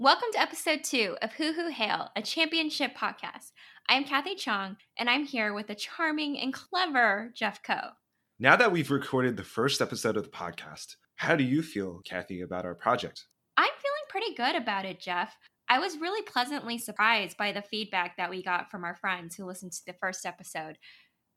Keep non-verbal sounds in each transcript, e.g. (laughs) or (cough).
Welcome to episode two of Hoo Hoo Hail, a championship podcast. I'm Kathy Chong, and I'm here with the charming and clever Jeff Coe. Now that we've recorded the first episode of the podcast, how do you feel, Kathy, about our project? I'm feeling pretty good about it, Jeff. I was really pleasantly surprised by the feedback that we got from our friends who listened to the first episode.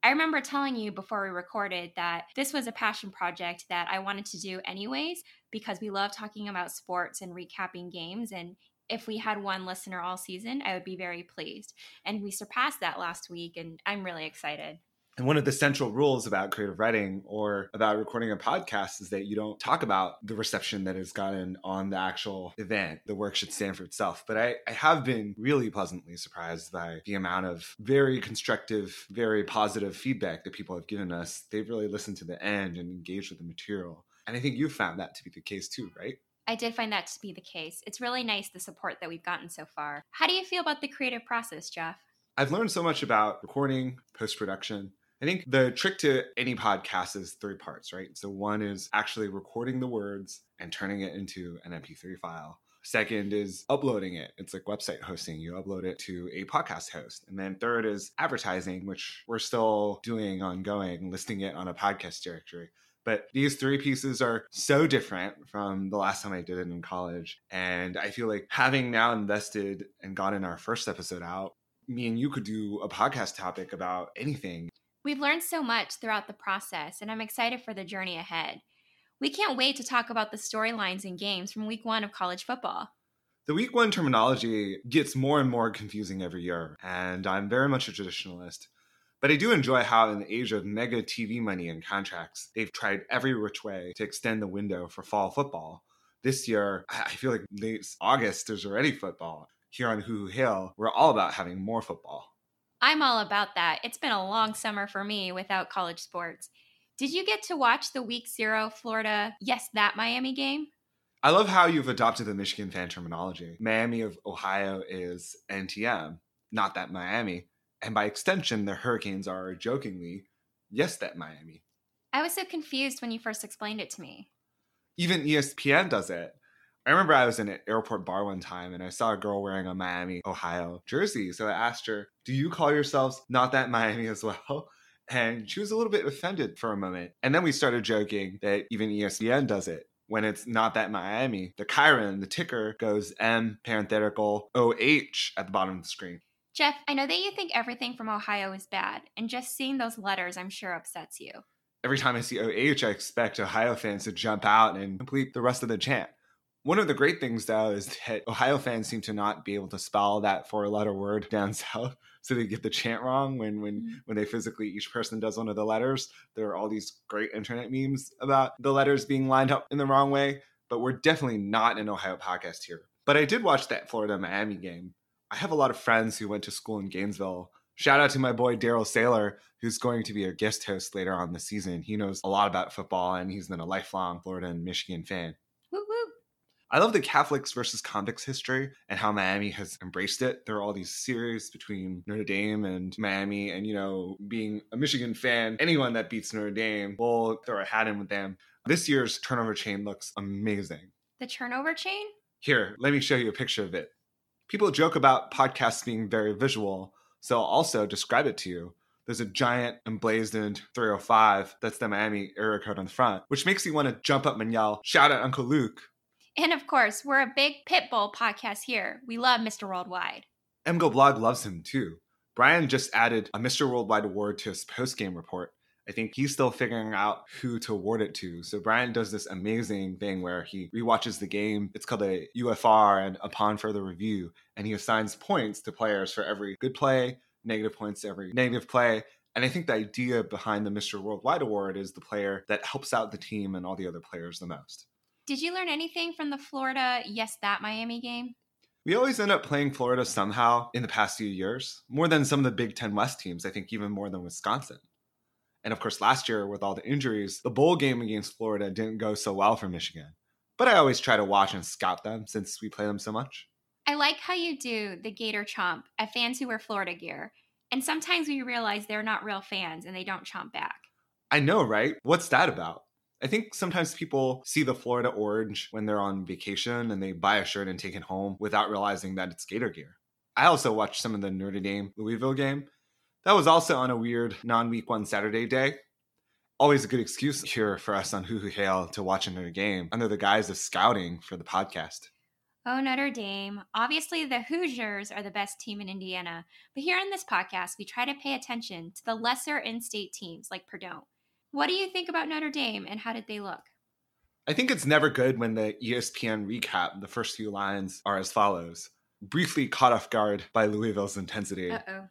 I remember telling you before we recorded that this was a passion project that I wanted to do anyways because we love talking about sports and recapping games. And if we had one listener all season, I would be very pleased. And we surpassed that last week, and I'm really excited. And one of the central rules about creative writing or about recording a podcast is that you don't talk about the reception that has gotten on the actual event. The work should stand for itself. But I, I have been really pleasantly surprised by the amount of very constructive, very positive feedback that people have given us. They've really listened to the end and engaged with the material. And I think you found that to be the case too, right? I did find that to be the case. It's really nice the support that we've gotten so far. How do you feel about the creative process, Jeff? I've learned so much about recording, post production, I think the trick to any podcast is three parts, right? So one is actually recording the words and turning it into an MP3 file. Second is uploading it. It's like website hosting. You upload it to a podcast host. And then third is advertising, which we're still doing ongoing, listing it on a podcast directory. But these three pieces are so different from the last time I did it in college. And I feel like having now invested and gotten our first episode out, me and you could do a podcast topic about anything We've learned so much throughout the process, and I'm excited for the journey ahead. We can't wait to talk about the storylines and games from week one of college football. The week one terminology gets more and more confusing every year, and I'm very much a traditionalist. But I do enjoy how, in the age of mega TV money and contracts, they've tried every which way to extend the window for fall football. This year, I feel like late August, there's already football. Here on Hoo Hail, we're all about having more football. I'm all about that. It's been a long summer for me without college sports. Did you get to watch the week zero Florida, yes, that Miami game? I love how you've adopted the Michigan fan terminology. Miami of Ohio is NTM, not that Miami. And by extension, the Hurricanes are jokingly, yes, that Miami. I was so confused when you first explained it to me. Even ESPN does it. I remember I was in an airport bar one time and I saw a girl wearing a Miami, Ohio jersey. So I asked her, Do you call yourselves not that Miami (laughs) as well? And she was a little bit offended for a moment. And then we started joking that even ESPN does it. When it's not that Miami, the Chiron, the ticker goes M parenthetical OH at the bottom of the screen. Jeff, I know that you think everything from Ohio is bad, and just seeing those letters, I'm sure, upsets you. Every time I see OH, I expect Ohio fans to jump out and complete the rest of the chant. One of the great things, though, is that (laughs) Ohio fans seem to not be able to spell that four-letter word (laughs) down south, so they get the chant wrong when when mm-hmm. when they physically each person does one of the letters. There are all these great internet memes about the letters being lined up in the wrong way, but we're definitely not an Ohio podcast here. But I did watch that Florida Miami game. I have a lot of friends who went to school in Gainesville. Shout out to my boy Daryl Saylor, who's going to be a guest host later on the season. He knows a lot about football and he's been a lifelong Florida and Michigan fan. I love the Catholics versus convicts history and how Miami has embraced it. There are all these series between Notre Dame and Miami, and you know, being a Michigan fan, anyone that beats Notre Dame will throw a hat in with them. This year's turnover chain looks amazing. The turnover chain? Here, let me show you a picture of it. People joke about podcasts being very visual, so I'll also describe it to you. There's a giant emblazoned 305 that's the Miami area code on the front, which makes you want to jump up and yell, Shout out Uncle Luke and of course, we're a big Pitbull podcast here. We love Mr. Worldwide. MGoBlog loves him too. Brian just added a Mr. Worldwide award to his post game report. I think he's still figuring out who to award it to. So Brian does this amazing thing where he rewatches the game. It's called a UFR and upon further review, and he assigns points to players for every good play, negative points every negative play. And I think the idea behind the Mr. Worldwide award is the player that helps out the team and all the other players the most. Did you learn anything from the Florida, yes, that Miami game? We always end up playing Florida somehow in the past few years, more than some of the Big Ten West teams, I think even more than Wisconsin. And of course, last year with all the injuries, the bowl game against Florida didn't go so well for Michigan. But I always try to watch and scout them since we play them so much. I like how you do the Gator chomp at fans who wear Florida gear. And sometimes we realize they're not real fans and they don't chomp back. I know, right? What's that about? I think sometimes people see the Florida orange when they're on vacation and they buy a shirt and take it home without realizing that it's Gator gear. I also watched some of the Notre Dame Louisville game. That was also on a weird non week one Saturday day. Always a good excuse here for us on Hoo Hoo Hail to watch another game under the guise of scouting for the podcast. Oh, Notre Dame. Obviously, the Hoosiers are the best team in Indiana, but here in this podcast, we try to pay attention to the lesser in state teams like Purdue. What do you think about Notre Dame and how did they look? I think it's never good when the ESPN recap, the first few lines are as follows Briefly caught off guard by Louisville's intensity. Uh-oh.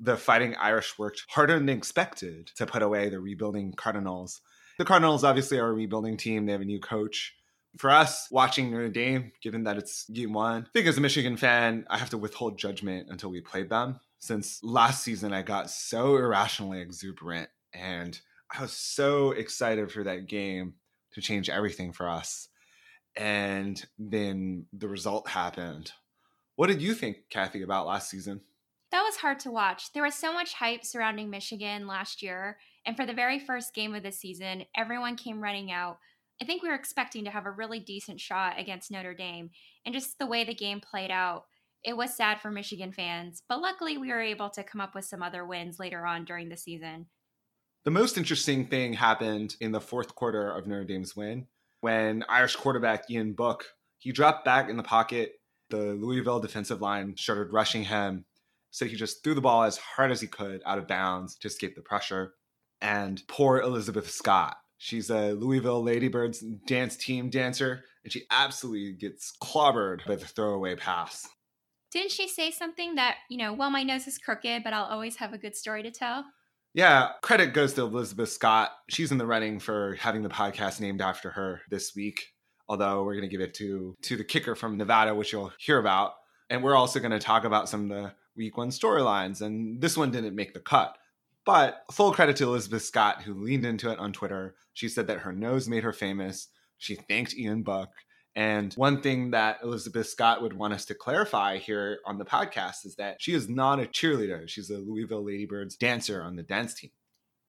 The Fighting Irish worked harder than expected to put away the rebuilding Cardinals. The Cardinals obviously are a rebuilding team, they have a new coach for us watching Notre Dame, given that it's game one, I think as a Michigan fan, I have to withhold judgment until we played them. Since last season, I got so irrationally exuberant and I was so excited for that game to change everything for us. And then the result happened. What did you think, Kathy, about last season? That was hard to watch. There was so much hype surrounding Michigan last year. And for the very first game of the season, everyone came running out I think we were expecting to have a really decent shot against Notre Dame. And just the way the game played out, it was sad for Michigan fans. But luckily, we were able to come up with some other wins later on during the season. The most interesting thing happened in the fourth quarter of Notre Dame's win when Irish quarterback Ian Book he dropped back in the pocket. The Louisville defensive line started rushing him. So he just threw the ball as hard as he could out of bounds to escape the pressure. And poor Elizabeth Scott She's a Louisville Ladybirds dance team dancer, and she absolutely gets clobbered by the throwaway pass. Didn't she say something that, you know, well, my nose is crooked, but I'll always have a good story to tell? Yeah, credit goes to Elizabeth Scott. She's in the running for having the podcast named after her this week. Although we're going to give it to to the kicker from Nevada, which you'll hear about, and we're also going to talk about some of the week one storylines. And this one didn't make the cut. But full credit to Elizabeth Scott, who leaned into it on Twitter. She said that her nose made her famous. She thanked Ian Book. And one thing that Elizabeth Scott would want us to clarify here on the podcast is that she is not a cheerleader. She's a Louisville Ladybirds dancer on the dance team.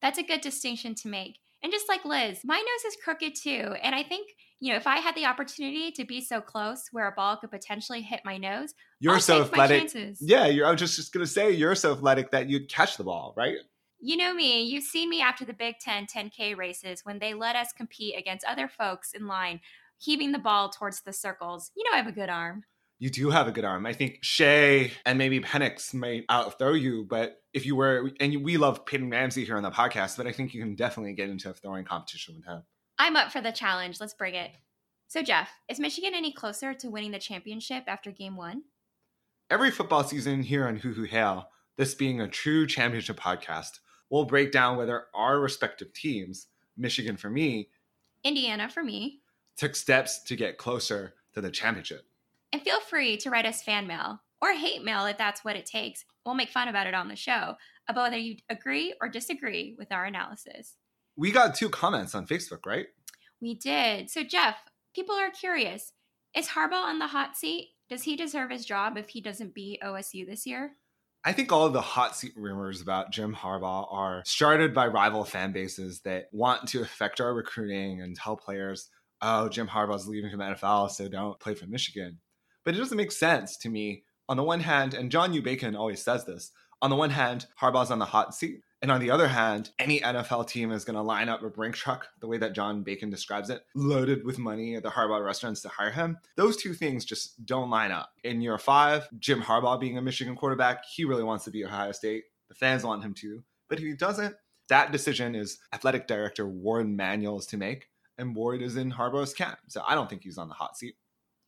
That's a good distinction to make. And just like Liz, my nose is crooked too. And I think, you know, if I had the opportunity to be so close where a ball could potentially hit my nose, you're I'll so athletic. Yeah, you're, I was just, just going to say, you're so athletic that you'd catch the ball, right? You know me, you've seen me after the Big Ten 10K races when they let us compete against other folks in line, heaving the ball towards the circles. You know, I have a good arm. You do have a good arm. I think Shea and maybe Penix might outthrow you, but if you were, and we love Peyton Ramsey here on the podcast, but I think you can definitely get into a throwing competition with him. I'm up for the challenge. Let's bring it. So, Jeff, is Michigan any closer to winning the championship after game one? Every football season here on Hoo Hoo Hail, this being a true championship podcast, we'll break down whether our respective teams, Michigan for me, Indiana for me, took steps to get closer to the championship. And feel free to write us fan mail or hate mail if that's what it takes. We'll make fun about it on the show about whether you agree or disagree with our analysis. We got two comments on Facebook, right? We did. So, Jeff, people are curious is Harbaugh on the hot seat? Does he deserve his job if he doesn't beat OSU this year? I think all of the hot seat rumors about Jim Harbaugh are started by rival fan bases that want to affect our recruiting and tell players, oh, Jim Harbaugh's leaving for the NFL, so don't play for Michigan. But it doesn't make sense to me. On the one hand, and John U. Bacon always says this, on the one hand, Harbaugh's on the hot seat. And on the other hand, any NFL team is going to line up a brink truck, the way that John Bacon describes it, loaded with money at the Harbaugh restaurants to hire him. Those two things just don't line up. In year five, Jim Harbaugh being a Michigan quarterback, he really wants to be Ohio State. The fans want him to. But if he doesn't, that decision is athletic director Warde Manuel's to make. And Warde is in Harbaugh's camp. So I don't think he's on the hot seat.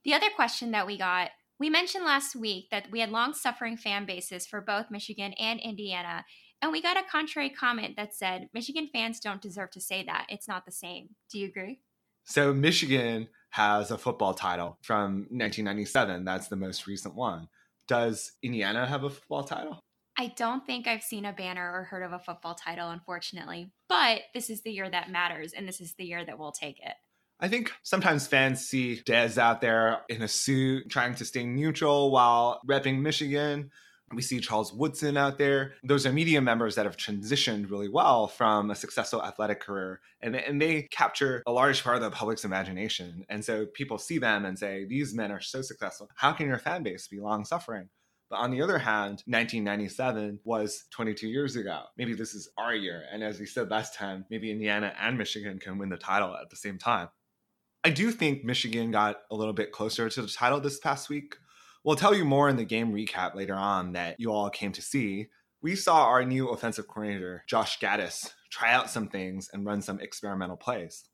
The other question that we got we mentioned last week that we had long suffering fan bases for both Michigan and Indiana. And we got a contrary comment that said Michigan fans don't deserve to say that. It's not the same. Do you agree? So, Michigan has a football title from 1997. That's the most recent one. Does Indiana have a football title? I don't think I've seen a banner or heard of a football title, unfortunately. But this is the year that matters, and this is the year that we'll take it. I think sometimes fans see Dez out there in a suit trying to stay neutral while repping Michigan We see Charles Woodson out there. Those are media members that have transitioned really well from a successful athletic career, and, and they capture a large part of the public's imagination. And so people see them and say, These men are so successful. How can your fan base be long suffering? But on the other hand, 1997 was 22 years ago. Maybe this is our year. And as we said last time, maybe Indiana and Michigan can win the title at the same time. I do think Michigan got a little bit closer to the title this past week. We'll tell you more in the game recap later on that you all came to see. We saw our new offensive coordinator, Josh Gattis, try out some things and run some experimental plays.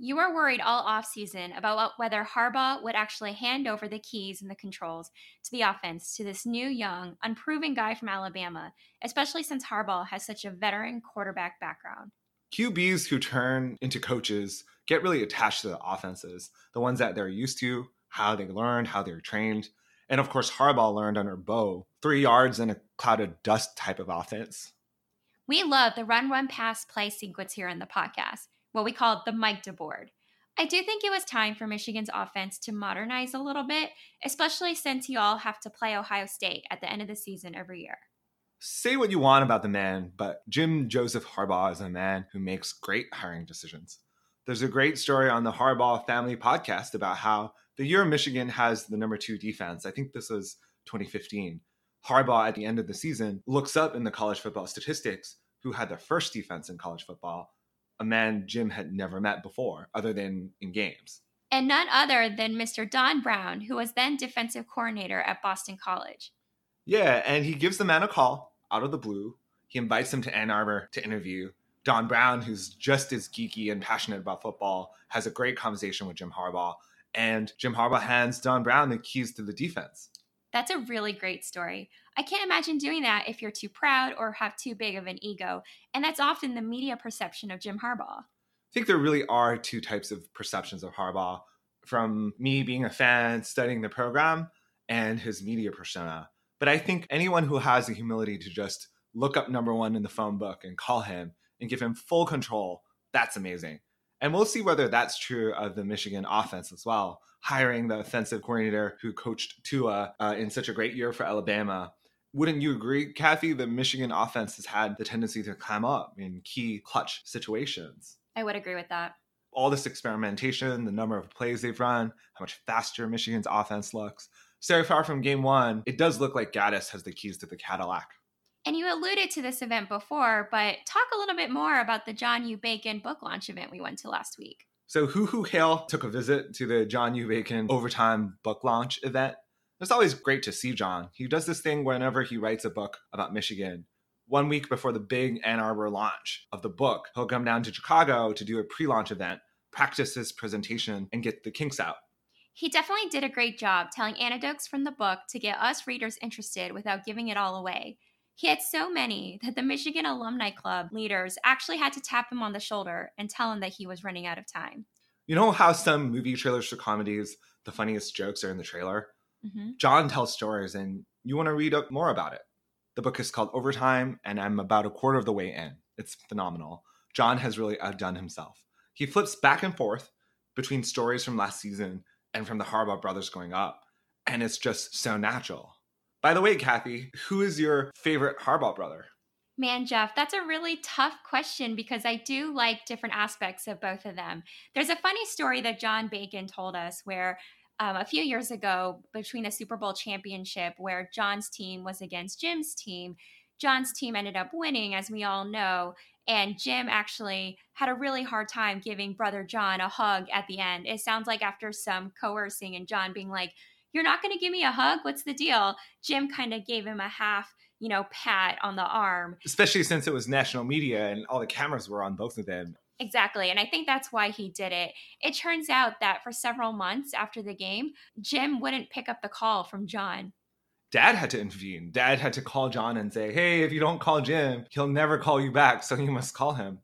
You were worried all offseason about whether Harbaugh would actually hand over the keys and the controls to the offense to this new, young, unproven guy from Alabama, especially since Harbaugh has such a veteran quarterback background. QBs who turn into coaches get really attached to the offenses, the ones that they're used to, how they learned, how they're trained. And of course, Harbaugh learned under Bo, three yards in a cloud of dust type of offense. We love the run, run, pass, play sequence here in the podcast what we call the Mike DeBord. I do think it was time for Michigan's offense to modernize a little bit, especially since you all have to play Ohio State at the end of the season every year. Say what you want about the man, but Jim Joseph Harbaugh is a man who makes great hiring decisions. There's a great story on the Harbaugh Family podcast about how the year Michigan has the number two defense, I think this was 2015, Harbaugh at the end of the season looks up in the college football statistics who had the first defense in college football a man Jim had never met before, other than in games. And none other than Mr. Don Brown, who was then defensive coordinator at Boston College. Yeah, and he gives the man a call out of the blue. He invites him to Ann Arbor to interview. Don Brown, who's just as geeky and passionate about football, has a great conversation with Jim Harbaugh. And Jim Harbaugh hands Don Brown the keys to the defense. That's a really great story. I can't imagine doing that if you're too proud or have too big of an ego. And that's often the media perception of Jim Harbaugh. I think there really are two types of perceptions of Harbaugh from me being a fan, studying the program, and his media persona. But I think anyone who has the humility to just look up number one in the phone book and call him and give him full control, that's amazing. And we'll see whether that's true of the Michigan offense as well. Hiring the offensive coordinator who coached Tua uh, in such a great year for Alabama. Wouldn't you agree, Kathy? The Michigan offense has had the tendency to climb up in key clutch situations. I would agree with that. All this experimentation, the number of plays they've run, how much faster Michigan's offense looks. So far from game one, it does look like Gattis has the keys to the Cadillac. And you alluded to this event before, but talk a little bit more about the John U. Bacon book launch event we went to last week. So, Hoo Hoo Hail took a visit to the John U. Bacon Overtime book launch event. It's always great to see John. He does this thing whenever he writes a book about Michigan. One week before the big Ann Arbor launch of the book, he'll come down to Chicago to do a pre launch event, practice his presentation, and get the kinks out. He definitely did a great job telling anecdotes from the book to get us readers interested without giving it all away. He had so many that the Michigan Alumni Club leaders actually had to tap him on the shoulder and tell him that he was running out of time. You know how some movie trailers for comedies, the funniest jokes are in the trailer? Mm-hmm. John tells stories, and you want to read up more about it. The book is called Overtime, and I'm about a quarter of the way in. It's phenomenal. John has really outdone himself. He flips back and forth between stories from last season and from the Harbaugh brothers going up, and it's just so natural. By the way, Kathy, who is your favorite Harbaugh brother? Man, Jeff, that's a really tough question because I do like different aspects of both of them. There's a funny story that John Bacon told us where um, a few years ago, between a Super Bowl championship where John's team was against Jim's team, John's team ended up winning, as we all know. And Jim actually had a really hard time giving brother John a hug at the end. It sounds like after some coercing and John being like, you're not going to give me a hug? What's the deal? Jim kind of gave him a half, you know, pat on the arm. Especially since it was national media and all the cameras were on both of them. Exactly. And I think that's why he did it. It turns out that for several months after the game, Jim wouldn't pick up the call from John. Dad had to intervene. Dad had to call John and say, hey, if you don't call Jim, he'll never call you back. So you must call him.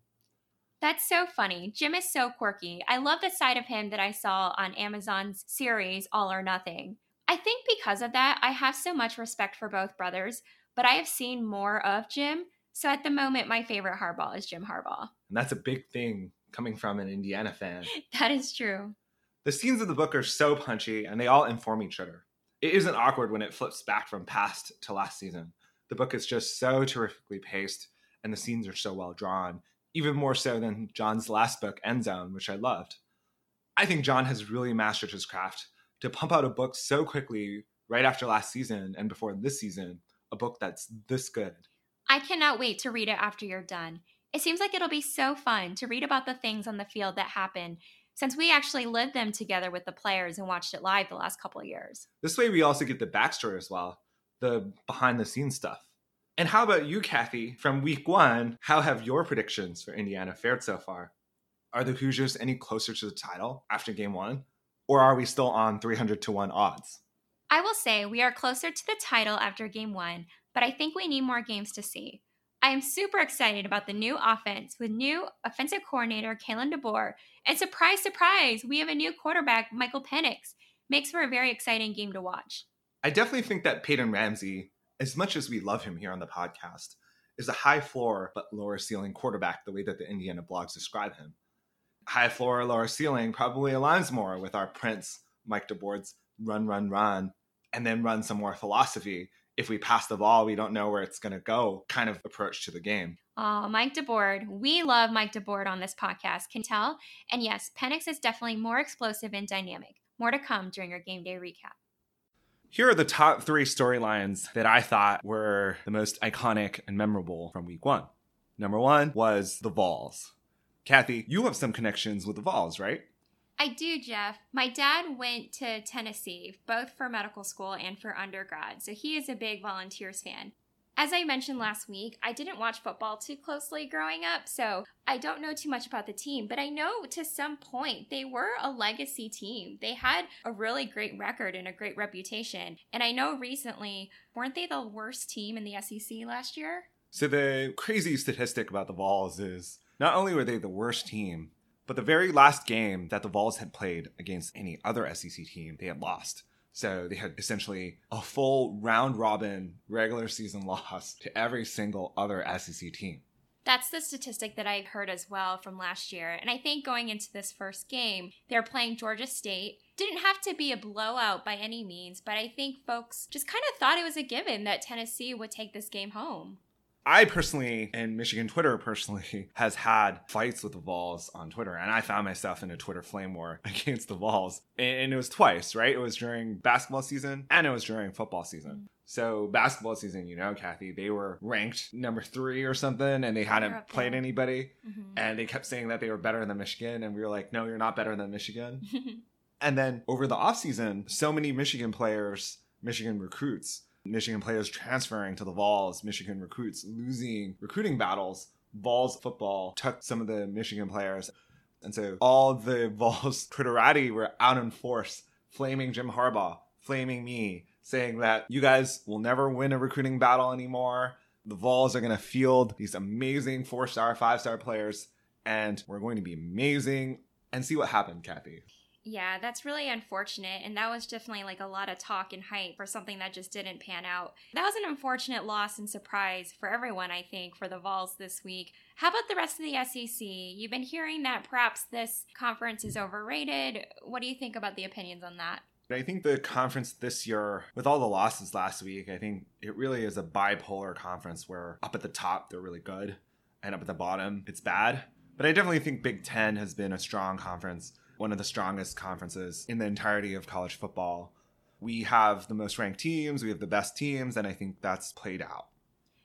That's so funny. Jim is so quirky. I love the side of him that I saw on Amazon's series All or Nothing. I think because of that, I have so much respect for both brothers, but I have seen more of Jim. So at the moment, my favorite Harbaugh is Jim Harbaugh. And that's a big thing coming from an Indiana fan. (laughs) that is true. The scenes of the book are so punchy and they all inform each other. It isn't awkward when it flips back from past to last season. The book is just so terrifically paced, and the scenes are so well drawn, even more so than John's last book, End Zone, which I loved. I think John has really mastered his craft to pump out a book so quickly right after last season and before this season, a book that's this good. I cannot wait to read it after you're done. It seems like it'll be so fun to read about the things on the field that happen since we actually lived them together with the players and watched it live the last couple of years. This way, we also get the backstory as well, the behind the scenes stuff. And how about you, Kathy? From week one, how have your predictions for Indiana fared so far? Are the Hoosiers any closer to the title after game one? Or are we still on 300 to 1 odds? I will say we are closer to the title after game one, but I think we need more games to see. I am super excited about the new offense with new offensive coordinator Kalen DeBoer. And surprise, surprise, we have a new quarterback, Michael Penix. Makes for a very exciting game to watch. I definitely think that Peyton Ramsey, as much as we love him here on the podcast, is a high floor but lower ceiling quarterback, the way that the Indiana blogs describe him. High floor, lower ceiling probably aligns more with our Prince, Mike DeBord's run, run, run, and then run some more philosophy if we pass the ball, we don't know where it's going to go kind of approach to the game. Oh, Mike DeBord. We love Mike DeBord on this podcast, can tell. And yes, Penix is definitely more explosive and dynamic. More to come during our game day recap. Here are the top three storylines that I thought were the most iconic and memorable from week one. Number one was the Vols. Kathy, you have some connections with the Vols, right? I do, Jeff. My dad went to Tennessee, both for medical school and for undergrad, so he is a big Volunteers fan. As I mentioned last week, I didn't watch football too closely growing up, so I don't know too much about the team, but I know to some point they were a legacy team. They had a really great record and a great reputation. And I know recently, weren't they the worst team in the SEC last year? So, the crazy statistic about the Vols is not only were they the worst team, but the very last game that the Vols had played against any other SEC team, they had lost. So they had essentially a full round robin regular season (laughs) loss to every single other SEC team. That's the statistic that I heard as well from last year. And I think going into this first game, they're playing Georgia State. Didn't have to be a blowout by any means, but I think folks just kind of thought it was a given that Tennessee would take this game home. I personally, and Michigan Twitter personally, (laughs) has had fights with the Vols on Twitter, and I found myself in a Twitter flame war (laughs) against the Vols. And it was twice, right? It was during basketball season and it was during football season. Mm-hmm. So basketball season, you know, Kathy, they were ranked number three or something, and they hadn't played anybody, mm-hmm. and they kept saying that they were better than Michigan, and we were like, no, you're not better than Michigan. (laughs) and then over the offseason, so many Michigan players, Michigan recruits Michigan players transferring to the Vols, Michigan recruits losing recruiting battles. Vols football took some of the Michigan players. And so all the (laughs) Vols Twitterati were out in force, flaming Jim Harbaugh, flaming me, saying that you guys will never win a recruiting battle anymore. The Vols are going to field these amazing four star, five star players, and we're going to be amazing. And see what happened, Kathy. Yeah, that's really unfortunate. And that was definitely like a lot of talk and hype for something that just didn't pan out. That was an unfortunate loss and surprise for everyone, I think, for the Vols this week. How about the rest of the SEC? You've been hearing that perhaps this conference is overrated. What do you think about the opinions on that? I think the conference this year, with all the losses last week, I think it really is a bipolar conference where up at the top, they're really good, and up at the bottom, it's bad. But I definitely think Big Ten has been a strong conference one of the strongest conferences in the entirety of college football. We have the most ranked teams, we have the best teams, and I think that's played out.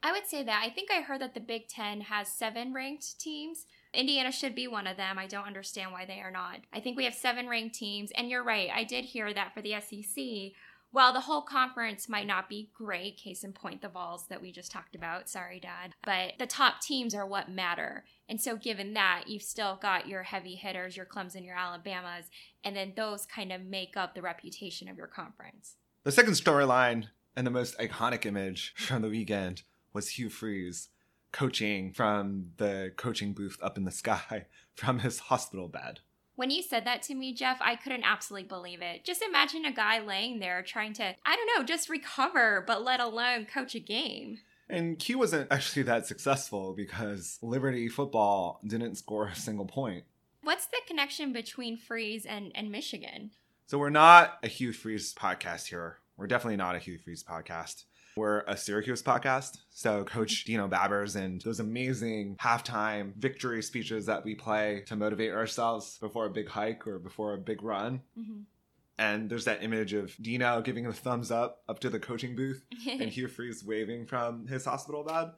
I would say that. I think I heard that the Big Ten has seven ranked teams. Indiana should be one of them. I don't understand why they are not. I think we have seven ranked teams, and you're right. I did hear that for the SEC, while the whole conference might not be great, case in point, the Vols that we just talked about, sorry, Dad, but the top teams are what matter. And so, given that, you've still got your heavy hitters, your Clemson, your Alabamas, and then those kind of make up the reputation of your conference. The second storyline and the most iconic image from the weekend was Hugh Freeze coaching from the coaching booth up in the sky (laughs) from his hospital bed. When you said that to me, Jeff, I couldn't absolutely believe it. Just imagine a guy laying there trying to, I don't know, just recover, but let alone coach a game. And Hugh wasn't (laughs) actually that successful because Liberty football didn't score a single point. What's the connection between Freeze and, and Michigan? So we're not a Hugh Freeze podcast here. We're definitely not a Hugh Freeze podcast. We're a Syracuse podcast. So Coach Dino Babers and those amazing halftime victory speeches that we play to motivate ourselves before a big hike or before a big run. Mm-hmm. And there's that image of Dino giving a thumbs up up to the coaching booth (laughs) and Hugh Freeze waving from his hospital bed.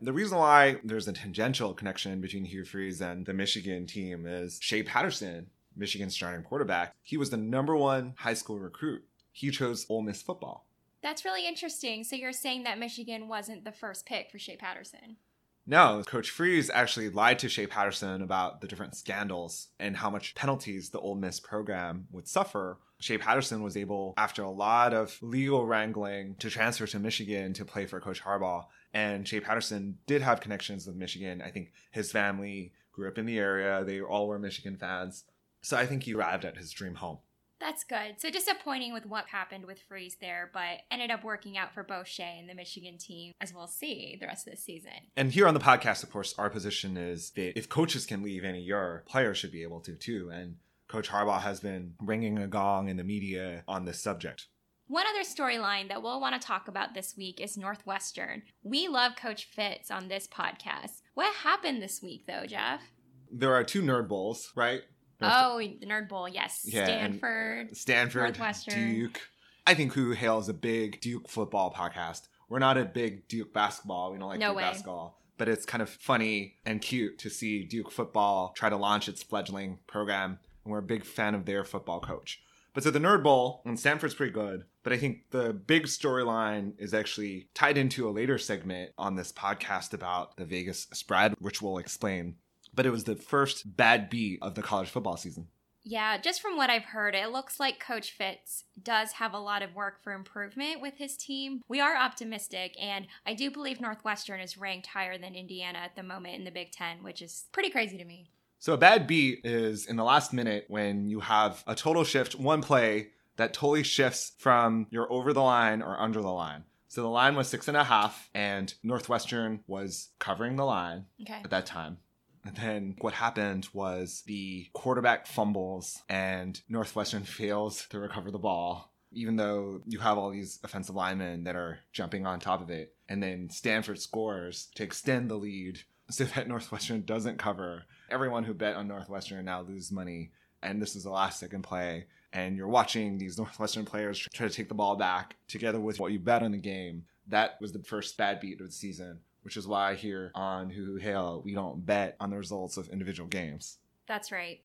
The reason why there's a tangential connection between Hugh Freeze and the Michigan team is Shea Patterson, Michigan's starting quarterback. He was the number one high school recruit. He chose Ole Miss football. That's really interesting. So you're saying that Michigan wasn't the first pick for Shea Patterson? No, Coach Freeze actually lied to Shea Patterson about the different scandals and how much penalties the Ole Miss program would suffer. Shea Patterson was able, after a lot of legal wrangling, to transfer to Michigan to play for Coach Harbaugh. And Shea Patterson did have connections with Michigan. I think his family grew up in the area, they all were Michigan fans. So I think he arrived at his dream home. That's good. So disappointing with what happened with Freeze there, but ended up working out for both Shea and the Michigan team, as we'll see the rest of the season. And here on the podcast, of course, our position is that if coaches can leave any year, players should be able to too. And Coach Harbaugh has been ringing a gong in the media on this subject. One other storyline that we'll want to talk about this week is Northwestern. We love Coach Fitz on this podcast. What happened this week, though, Jeff? There are two Nerd Bowls, right? Oh, the Nerd Bowl, yes. Yeah, Stanford. Stanford, Northwestern. Duke. I think Hoo Hail is a big Duke football podcast. We're not a big Duke basketball. We don't like No Duke way. basketball. But it's kind of funny and cute to see Duke football try to launch its fledgling program. And we're a big fan of their football coach. But so the Nerd Bowl, and Stanford's pretty good. But I think the big storyline is actually tied into a later segment on this podcast about the Vegas spread, which we'll explain. But it was the first bad beat of the college football season. Yeah, just from what I've heard, it looks like Coach Fitz does have a lot of work for improvement with his team. We are optimistic, and I do believe Northwestern is ranked higher than Indiana at the moment in the Big Ten, which is pretty crazy to me. So a bad beat is in the last minute when you have a total shift, one play that totally shifts from you're over the line or under the line. So the line was six and a half, and Northwestern was covering the line Okay. at that time. And then what happened was the quarterback fumbles and Northwestern (laughs) fails to recover the ball, even though you have all these offensive linemen that are jumping on top of it. And then Stanford scores to extend the lead (laughs) so that Northwestern doesn't cover. Everyone who bet on Northwestern now lose money. And this is the last second play. And you're watching these (laughs) Northwestern players try to take the ball back together with what you bet on the game. That was the first bad beat of the season which is why here on Hoo Hoo Hail, we don't bet on the results of individual games. That's right.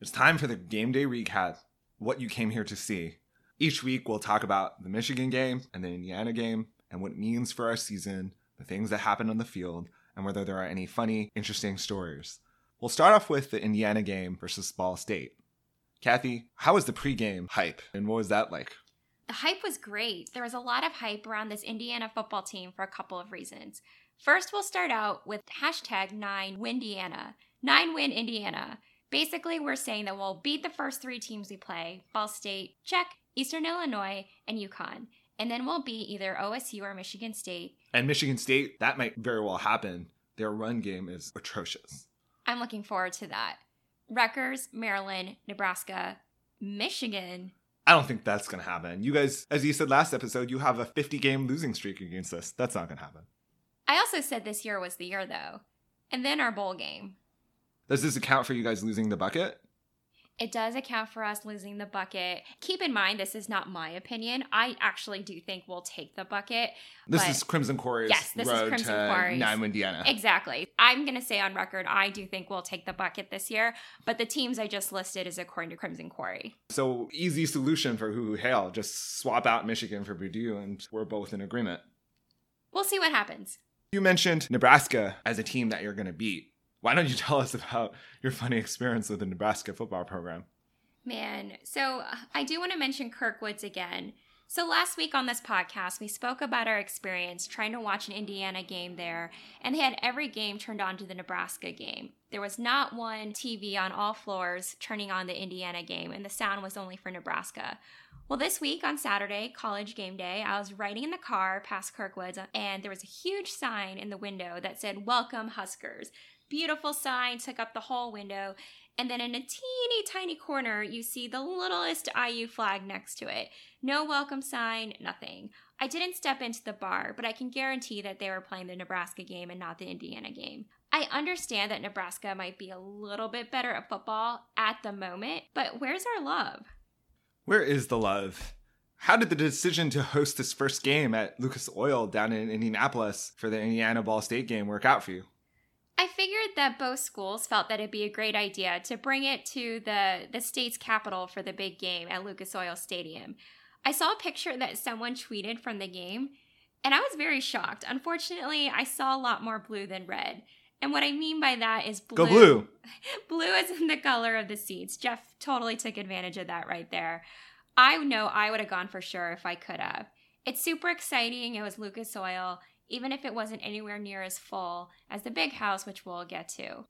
It's time for the game day recap, what you came here to see. Each week, we'll talk about the Michigan game and the Indiana game and what it means for our season, the things that happened on the field, and whether there are any funny, interesting stories. We'll start off with the Indiana game versus Ball State. Kathy, how was the pregame hype, and what was that like? The hype was great. There was a lot of hype around this Indiana football team for a couple of reasons. First, we'll start out with hashtag 9windiana. 9 win Indiana. Basically, we're saying that we'll beat the first three teams we play Ball State, check, Eastern Illinois, and UConn. And then we'll beat either OSU or Michigan State. And Michigan State, that might very well happen. Their run game is atrocious. I'm looking forward to that. Rutgers, Maryland, Nebraska, Michigan. I don't think that's going to happen. You guys, as you said last episode, you have a 50 game losing streak against us. That's not going to happen. I also said this year was the year, though. And then our bowl game. Does this account for you guys losing the bucket? It does account for us losing the bucket. Keep in mind, this is not my opinion. I actually do think we'll take the bucket. This is Crimson Quarry's Yes, this is road Crimson. Nine Indiana. Exactly. I'm going to say on record, I do think we'll take the bucket this year. But the teams I just listed is according to Crimson Quarry. So easy solution for Hoo Hoo Hail. Just swap out Michigan for Purdue, and we're both in agreement. We'll see what happens. You mentioned Nebraska as a team that you're going to beat. Why don't you tell us about your funny experience with the Nebraska football program? Man, so uh, I do want to mention Kirkwoods again. So last week on this podcast, we spoke about our experience trying to watch an Indiana game there, and they had every game turned on to the Nebraska game. There was not one TV on all floors turning on the Indiana game, and the sound was only for Nebraska. Well, this week on Saturday, college game day, I was riding in the car past Kirkwoods, and there was a huge sign in the window that said, Welcome Huskers. Beautiful sign, took up the whole window. And then in a teeny tiny corner, you see the littlest IU flag next to it. No welcome sign, nothing. I didn't step into the bar, but I can guarantee that they were playing the Nebraska game and not the Indiana game. I understand that Nebraska might be a little bit better at football at the moment, but where's our love? Where is the love? How did the decision to host this first game at Lucas Oil down in Indianapolis for the Indiana Ball State game work out for you? I figured that both schools felt that it'd be a great idea to bring it to the, the state's capital for the big game at Lucas Oil Stadium. I saw a picture that someone tweeted from the game, and I was very shocked. Unfortunately, I saw a lot more blue than red. And what I mean by that is blue. Go blue. (laughs) blue is in the color of the seats. Jeff totally took advantage of that right there. I know I would have gone for sure if I could have. It's super exciting. It was Lucas Oil, even if it wasn't anywhere near as full as the big house, which we'll get to.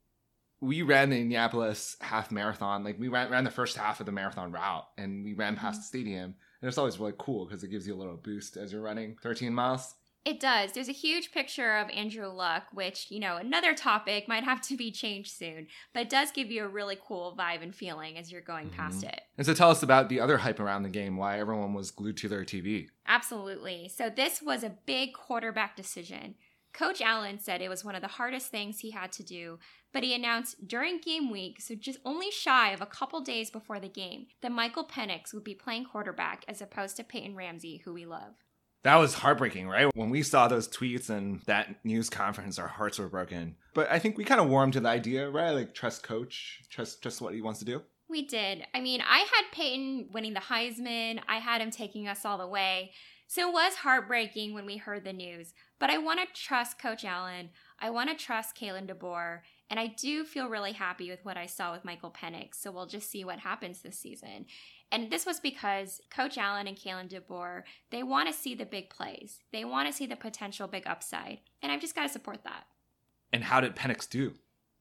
We ran the Indianapolis half marathon. Like we ran, ran the first half of the marathon route and we ran past mm-hmm. the stadium. And it's always really cool because it gives you a little boost as you're running 13 miles. It does. There's a huge picture of Andrew Luck, which, you know, another topic might have to be changed soon, but it does give you a really cool vibe and feeling as you're going mm-hmm. past it. And so tell us about the other hype around the game, why everyone was glued to their TV. Absolutely. So this was a big quarterback decision. Coach Allen said it was one of the hardest things he had to do, but he announced during game week, so just only shy of a couple days before the game, that Michael Penix would be playing quarterback as opposed to Peyton Ramsey, who we love. That was heartbreaking, right? When we saw those tweets and that news conference, our hearts were broken. But I think we kind of warmed to the idea, right? Like trust coach, trust trust what he wants to do. We did. I mean, I had Peyton winning the Heisman. I had him taking us all the way. So it was heartbreaking when we heard the news. But I want to trust Coach Allen. I want to trust Kalen DeBoer. And I do feel really happy with what I saw with Michael Penix. So we'll just see what happens this season. And this was because Coach Allen and Kalen DeBoer, they want to see the big plays. They want to see the potential big upside. And I've just got to support that. And how did Penix do?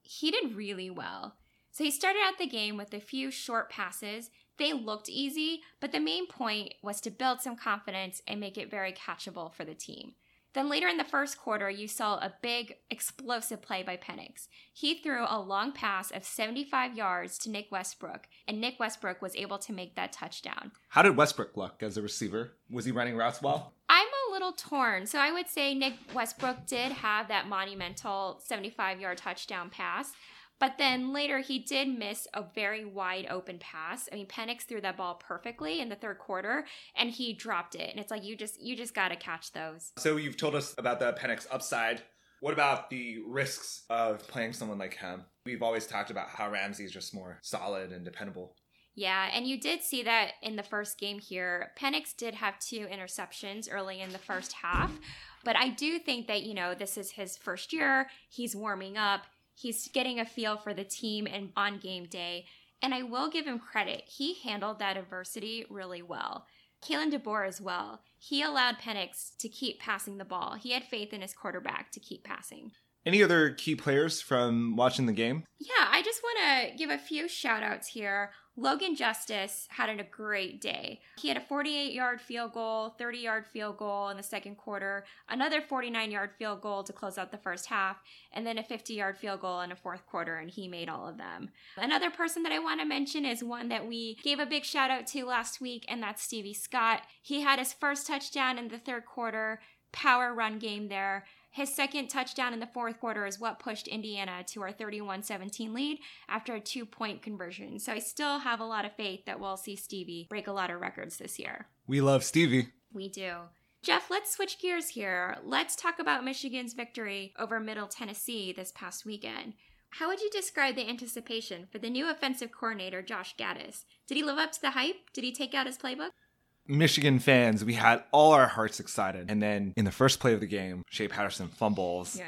He did really well. So he started out the game with a few short passes. They looked easy, but the main point was to build some confidence and make it very catchable for the team. Then later in the first quarter, you saw a big explosive play by Penix. He threw a long pass of 75 yards to Nick Westbrook, and Nick Westbrook was able to make that touchdown. How did Westbrook look as a receiver? Was he running routes well? I'm a little torn. So I would say Nick Westbrook did have that monumental 75 yard touchdown pass. But then later he did miss a very wide open pass. I mean, Penix threw that ball perfectly in the third quarter and he dropped it. And it's like you just you just gotta catch those. So you've told us about the Penix upside. What about the risks of playing someone like him? We've always talked about how Ramsey is just more solid and dependable. Yeah, and you did see that in the first game here. Penix did have two interceptions early in the first half, but I do think that, you know, this is his first year. He's warming up. He's getting a feel for the team and on game day. And I will give him credit. He handled that adversity really well. Kalen DeBoer as well. He allowed Penix to keep passing the ball. He had faith in his quarterback to keep passing. Any other key players from watching the game? Yeah, I just want to give a few shout outs here. Logan Justus had a great day. He had a 48 yard field goal, 30 yard field goal in the second quarter, another 49 yard field goal to close out the first half, and then a 50 yard field goal in the fourth quarter, and he made all of them. Another person that I want to mention is one that we gave a big shout out to last week, and that's Stevie Scott. He had his first touchdown in the third quarter, power run game there. His second touchdown in the fourth quarter is what pushed Indiana to our 31 17 lead after a two point conversion. So I still have a lot of faith that we'll see Stevie break a lot of records this year. We love Stevie. We do. Jeff, let's switch gears here. Let's talk about Michigan's victory over Middle Tennessee this past weekend. How would you describe the anticipation for the new offensive coordinator, Josh Gattis? Did he live up to the hype? Did he take out his playbook? Michigan fans, we had all our hearts excited. And then in the first play of the game, Shea Patterson fumbles. Yikes.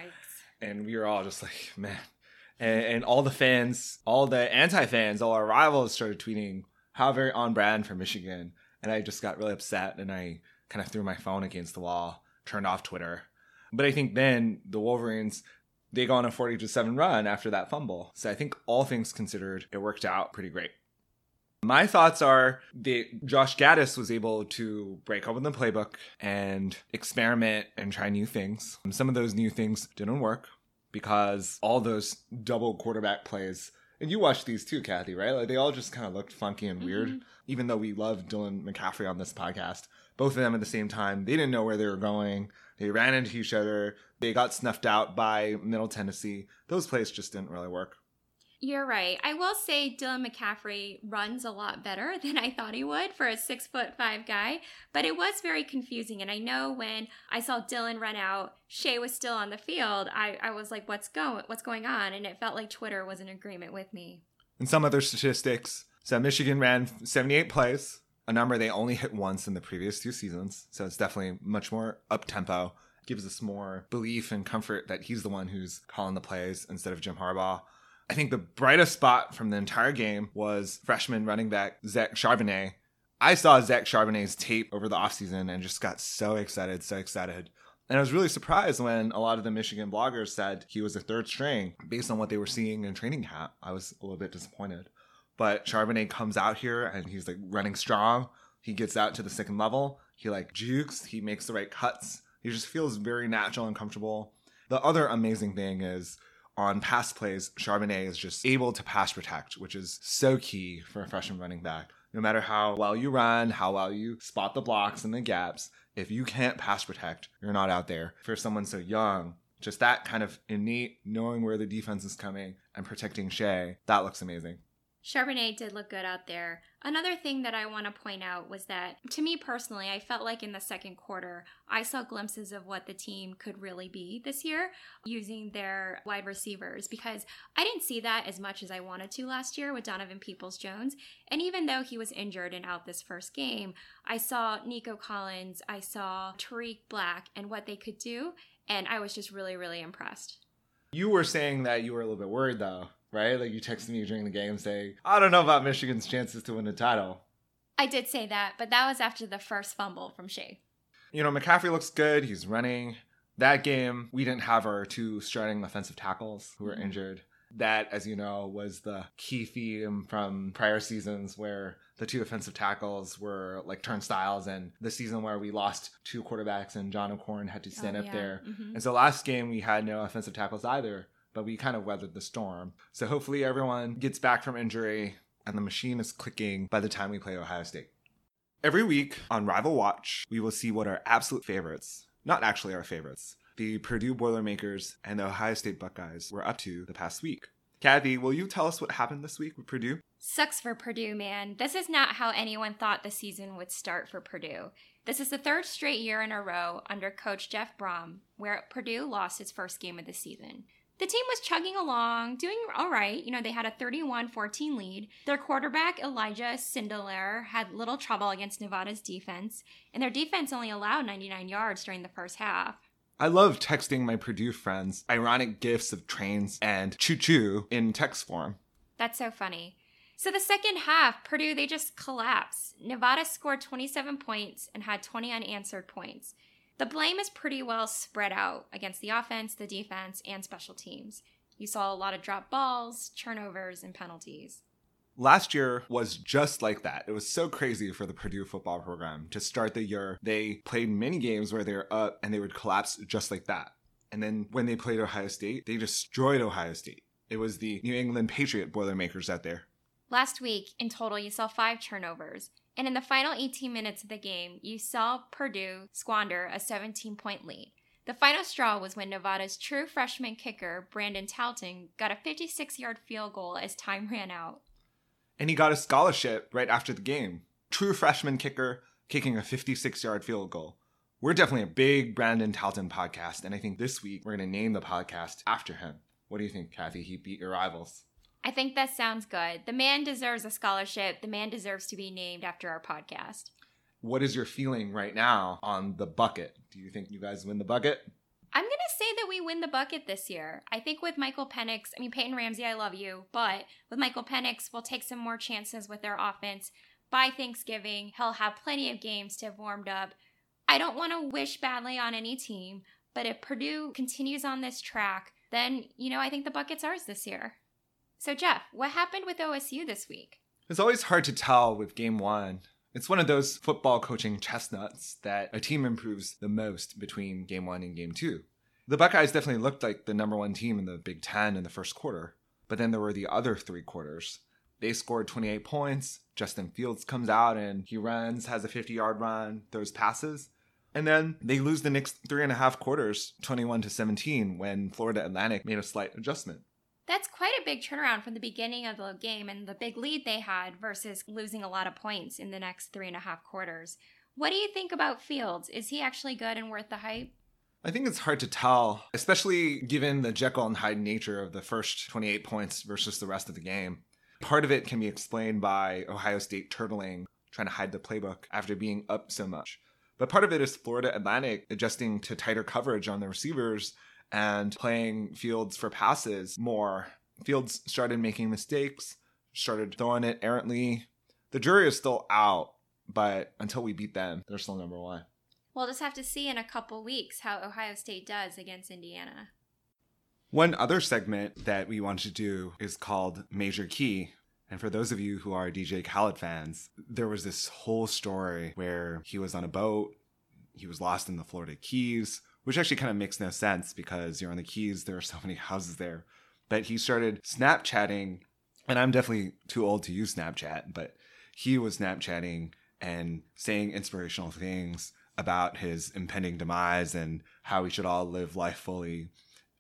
And we were all just like, man. And, and all the fans, all the anti fans, all our rivals started tweeting how very on brand for Michigan. And I just got really upset and I kind of threw my phone against the wall, turned off Twitter. But I think then the Wolverines, they go on a 40 to 7 run after that fumble. So I think all things considered, it worked out pretty great. My thoughts are that Josh Gattis was able to break open the playbook and experiment and try new things. Some of those new things didn't work because all those double quarterback plays And you watched these too, Kathy, right? Like they all just kind of looked funky and weird. Mhm. Even though we love Dylan McCaffrey on this podcast, both of them at the same time, they didn't know where they were going. They ran into each other. They got snuffed out by Middle Tennessee. Those plays just didn't really work. You're right. I will say Dylan McCaffrey runs a lot better (laughs) than I thought he would for a six foot five guy, but it was very confusing. And I know when I saw Dylan run out, Shea was still on the field. I, I was like, "What's going? What's going on?" And it felt like Twitter was in agreement with me. And some other statistics. So Michigan ran 78 plays, a number they only hit once in the previous two seasons. So it's definitely much more up tempo. Gives us more belief and comfort that he's the one who's calling the plays instead of Jim Harbaugh. I think the brightest spot from the entire game was freshman running back Zach Charbonnet. I saw Zach Charbonnet's tape over the offseason and just got so excited, so excited. And I was really surprised when a lot of the Michigan bloggers said he was a third string based on what they were seeing in training camp. I was a little bit disappointed. But Charbonnet comes out here and he's like running strong. He gets out to the second level. He like jukes. He makes the right cuts. He just feels very natural and comfortable. The other amazing thing is on pass plays, Charbonnet is just able to pass protect, which is so key for a freshman running back. No matter how well you run, how well you spot the blocks and the gaps, if you can't pass protect, you're not out there. For someone so young, just that kind of innate knowing where the defense is coming and protecting Shea, that looks amazing. Charbonnet did look good out there. Another thing that I want to point out was that, to me personally, I felt like in the second quarter, I saw glimpses of what the team could really be this year using their wide receivers because I didn't see that as much as I wanted to last year with Donovan Peoples Jones. And even though he was injured and out this first game, I saw Nico Collins, I saw Tarik Black, and what they could do. And I was just really, really impressed. You were saying that you were a little bit worried though, right? Like you texted me during the game saying, I don't know about Michigan's chances to win the title. I did say that, but that was after the first fumble from Shea. You know, McCaffrey looks good. He's running. That game, we didn't have our two starting offensive tackles who were Mhm. injured. That, as you know, was the key theme from prior seasons where the two offensive tackles were like turnstiles, and the season where we lost two quarterbacks and John O'Korn had to stand Oh, up yeah. there. Mhm. And so last game, we had no offensive tackles either, but we kind of weathered the storm. So hopefully everyone gets back from injury and the machine is clicking by the time we play Ohio State. Every week on Rival Watch, we will see what our absolute favorites, not actually our favorites, the Purdue Boilermakers and the Ohio State Buckeyes were up to the past week. Kathy, will you tell us what happened this week with Purdue? Sucks for Purdue, man. This is not how anyone thought the season would start for Purdue. This is the third straight year in a row under coach Jeff Brohm where Purdue lost its first game of the season. The team was chugging along, doing all right. You know, they had a 31 14 lead. Their quarterback, Elijah Sindelar, had little trouble against Nevada's defense, and their defense only allowed 99 yards during the first half. I love texting my Purdue friends ironic gifs of trains and choo choo in text form. That's so funny. So the second half, Purdue they just collapsed. Nevada scored 27 points and had 20 unanswered points. The blame is pretty well spread out against the offense, the defense, and special teams. You saw a lot of drop balls, turnovers, and penalties. Last year was just like that. It was so crazy for the Purdue football program to start the year. They played many games where they were up and they would collapse just like that. And then when they played Ohio State, they destroyed Ohio State. It was the New England Patriot Boilermakers out there. Last week, in total, you saw five turnovers. And in the final 18 minutes of the game, you saw Purdue squander a 17 point lead. The final straw was when Nevada's true freshman kicker, Brandon Talton, got a 56 yard field goal as time ran out. And he got a scholarship right after the game. True freshman kicker kicking a 56 yard field goal. We're definitely a big Brandon Talton podcast, and I think this week we're going to name the podcast after him. What do you think, Kathy? He beat your rivals. I think that sounds good. The man deserves a scholarship. The man deserves to be named after our podcast. What is your feeling right now on the bucket? Do you think you guys win the bucket? I'm going to say that we win the bucket this year. I think with Michael Penix, I mean, Peyton Ramsey, I love you, but with Michael Penix, we'll take some more chances with their offense. By Thanksgiving, he'll have plenty of games to have warmed up. I don't want to wish badly on any team, but if Purdue continues on this track, then, you know, I think the bucket's ours this year. So, Jeff, what happened with OSU this week? It's always hard to tell with game one. It's one of those football coaching chestnuts that a team improves the most between game one and game two. The Buckeyes definitely looked like the number one team in the Big Ten in the first quarter, But then there were the other three quarters. They scored 28 points. Justin Fields comes out and he runs, has a 50 yard run, throws passes. And then they lose the next three and a half quarters, 21 to 17, when Florida Atlantic made a slight adjustment. That's quite a big turnaround from the beginning of the game and the big lead they had versus losing a lot of points in the next three and a half quarters. What do you think about Fields? Is he actually good and worth the hype? I think it's hard to tell, especially given the Jekyll and Hyde nature of the first 28 points versus the rest of the game. Part of it can be explained by Ohio State turtling, trying to hide the playbook after being up so much. But part of it is Florida Atlantic adjusting to tighter coverage on the receivers and playing Fields for passes more. Fields started making mistakes, started throwing it errantly. The jury is still out, but until we beat them, they're still number one. We'll just have to see in a couple weeks how Ohio State does against Indiana. One other segment that we want to do is called Major Key. And for those of you who are DJ Khaled fans, there was this whole story where he was on a boat, he was lost in the Florida Keys, which actually kind of makes no sense because you're on the Keys, there are so many houses there. But he started Snapchatting, and I'm definitely too old to use Snapchat, but he was Snapchatting and saying inspirational things about his impending demise and how we should all live life fully.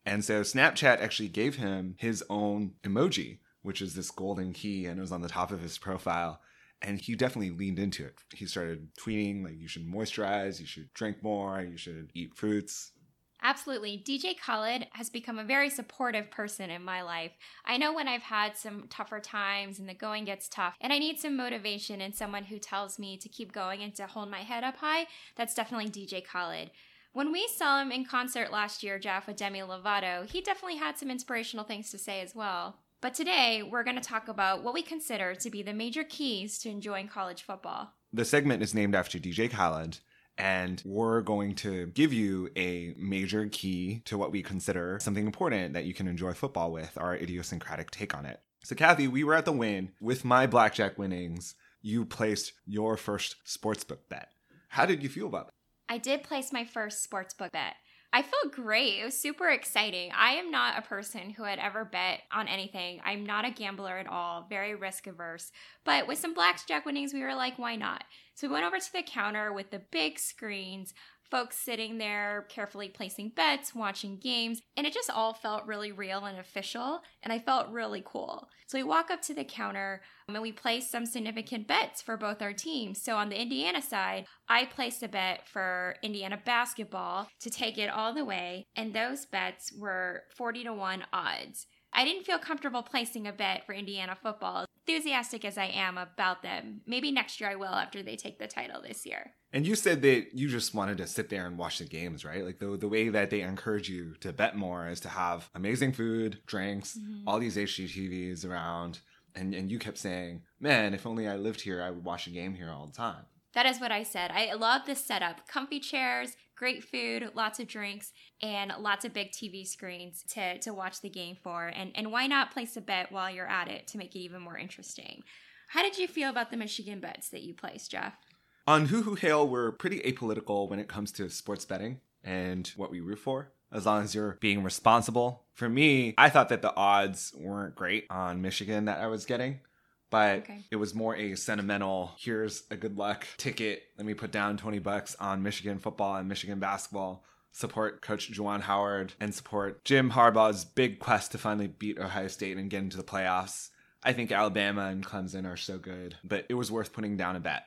And so Snapchat actually gave him his own emoji, which is this golden key, and it was on the top of his profile. And he definitely leaned into it. He started tweeting like you should moisturize, you should drink more, you should eat fruits, Absolutely. DJ Khaled has become a very supportive person in my life. I know when I've had some tougher times and the going gets tough, and I need some motivation and someone who tells me to keep going and to hold my head up high, that's definitely DJ Khaled. When we saw him in concert last year, Jeff, with Demi Lovato, he definitely had some inspirational things to say as well. But today, we're going to talk about what we consider to be the major keys to enjoying college football. The segment is named after DJ Khaled, and we're going to give you a major key to what we consider something important that you can enjoy football with, our idiosyncratic take on it. So, Kathy, we were at the win with my blackjack winnings. You placed your first sportsbook bet. How did you feel about it? I did place my first sportsbook bet. I felt great. It was super exciting. I am not a person who had ever bet on anything. I'm not a gambler at all, very risk averse. But with some blackjack winnings, we were like, why not? So we went over to the counter with the big screens, folks sitting there carefully placing bets, watching games, and it just all felt really real and official, and I felt really cool. So we walk up to the counter um, and we place some significant bets for both our teams. So on the Indiana side, I placed a bet for Indiana basketball to take it all the way, and those bets were 40 to 1 odds. I didn't feel comfortable placing a bet for Indiana football, enthusiastic as I am about them. Maybe next year I will after they take the title this year. And you said that you just wanted to sit there and watch the games, right? Like the the way that they encourage you to bet more is to have amazing food, drinks, mm-hmm. all these HDTVs around. And and you kept saying, "Man, if only I lived here, I would watch a game here all the time." That is what I said. I love this setup. Comfy chairs, great food, lots of drinks, and lots of big TV screens to, to watch the game for. And, and why not place a bet while you're at it to make it even more interesting? How did you feel about the Michigan bets that you placed, Jeff? On Hoo Hoo Hail, we're pretty apolitical when it comes to sports betting and what we root for, as long as you're being responsible. For me, I thought that the odds weren't great on Michigan that I was getting but okay. it was more a sentimental here's a good luck ticket. Let me put down 20 bucks on michigan football and michigan basketball. Support coach juwan howard and support jim harbaugh's big quest to finally beat ohio state and get into the playoffs. I think alabama and clemson are so good but it was worth putting down a bet.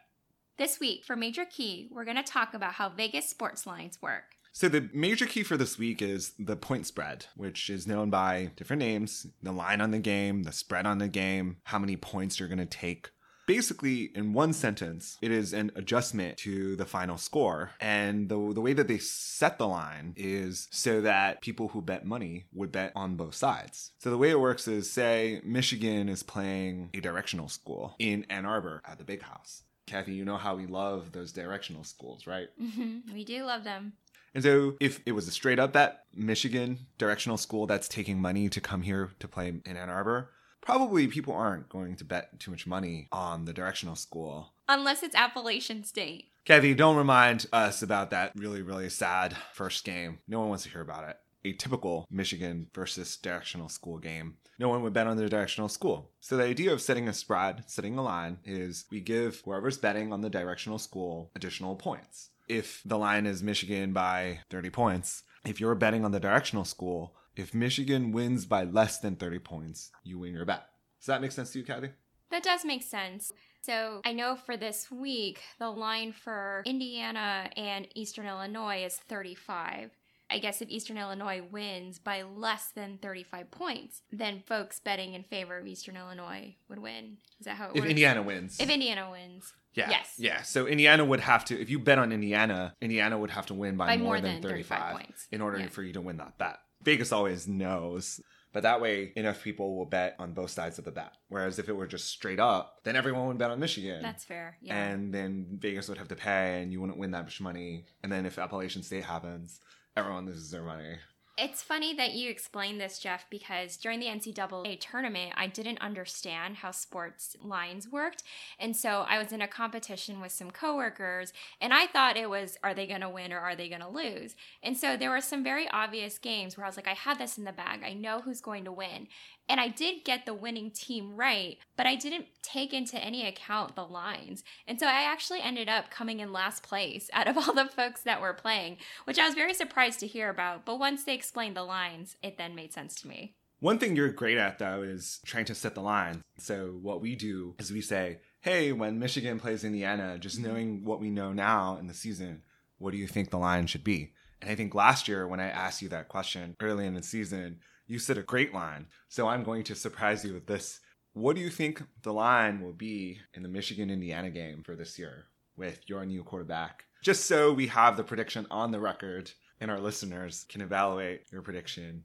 This week for major key we're going to talk about how vegas sports lines work so the major key for this week is the point spread, which is known by different names, the line on the game, the spread on the game, how many points you're going to take. Basically, in one sentence, it is an adjustment to the final score. And the, the way that they set the line is so that people who bet money would bet on both sides. So the way it works is say Michigan is playing a directional school in Ann Arbor at the big house. Kathy, you know how we love those directional schools, right? Mm-hmm. We do love them. And so, if it was a straight up bet, Michigan directional school that's taking money to come here to play in Ann Arbor, probably people aren't going to bet too much money on the directional school. Unless it's Appalachian State. Kathy, don't remind us about that really, really sad first game. No one wants to hear about it. a typical Michigan versus directional school game. No one would bet on the directional school. So the idea of setting a spread, setting a line, is we give whoever's betting on the directional school additional points. If the line is Michigan by 30 points, if you're betting on the directional school, if Michigan wins by less than 30 points, you win your bet. Does that make sense to you, Kathy? That does make sense. So I know for this week, the line for Indiana and Eastern Illinois is 35. I guess if Eastern Illinois wins by less than 35 points, then folks betting in favor of Eastern Illinois would win. Is that how it If works? If Indiana wins. If Indiana wins. yeah. yes. Yeah. So Indiana would have to, if you bet on Indiana, Indiana would have to win by, By more, more than, than 35, 35 points. in order Yeah. for you to win that bet. Vegas always knows. But that way, enough people will bet on both sides of the bet. Whereas if it were just straight up, then everyone would bet on Michigan. That's fair. Yeah. And then Vegas would have to pay, and you wouldn't win that much money. And then if Appalachian State happens, everyone loses their money. It's funny that you explained this, Jeff, because during the NCAA tournament, I didn't understand how sports lines worked. And so I was in a competition with some coworkers, and I thought it was, are they going to win or are they going to lose? And so there were some very obvious games where I was like, I have this in the bag. I know who's going to win. And I did get the winning team right, but I didn't take into any account the lines. And so I actually ended up coming in last place out of (laughs) all the folks that were playing, which I was very surprised to hear about. But once they explained the lines, it then made sense to me. One thing you're great at, though, is trying to set the lines. So, what we do is we say, hey, when Michigan plays Indiana, just mm-hmm. knowing what we know now in the season, what do you think the line should be? And I think last year, when I asked you that question early in the season, you said a great line. So, I'm going to surprise you with this. What do you think the line will be in the Michigan Indiana game for this year with your new quarterback? Just so we have the prediction on the record and our listeners can evaluate your prediction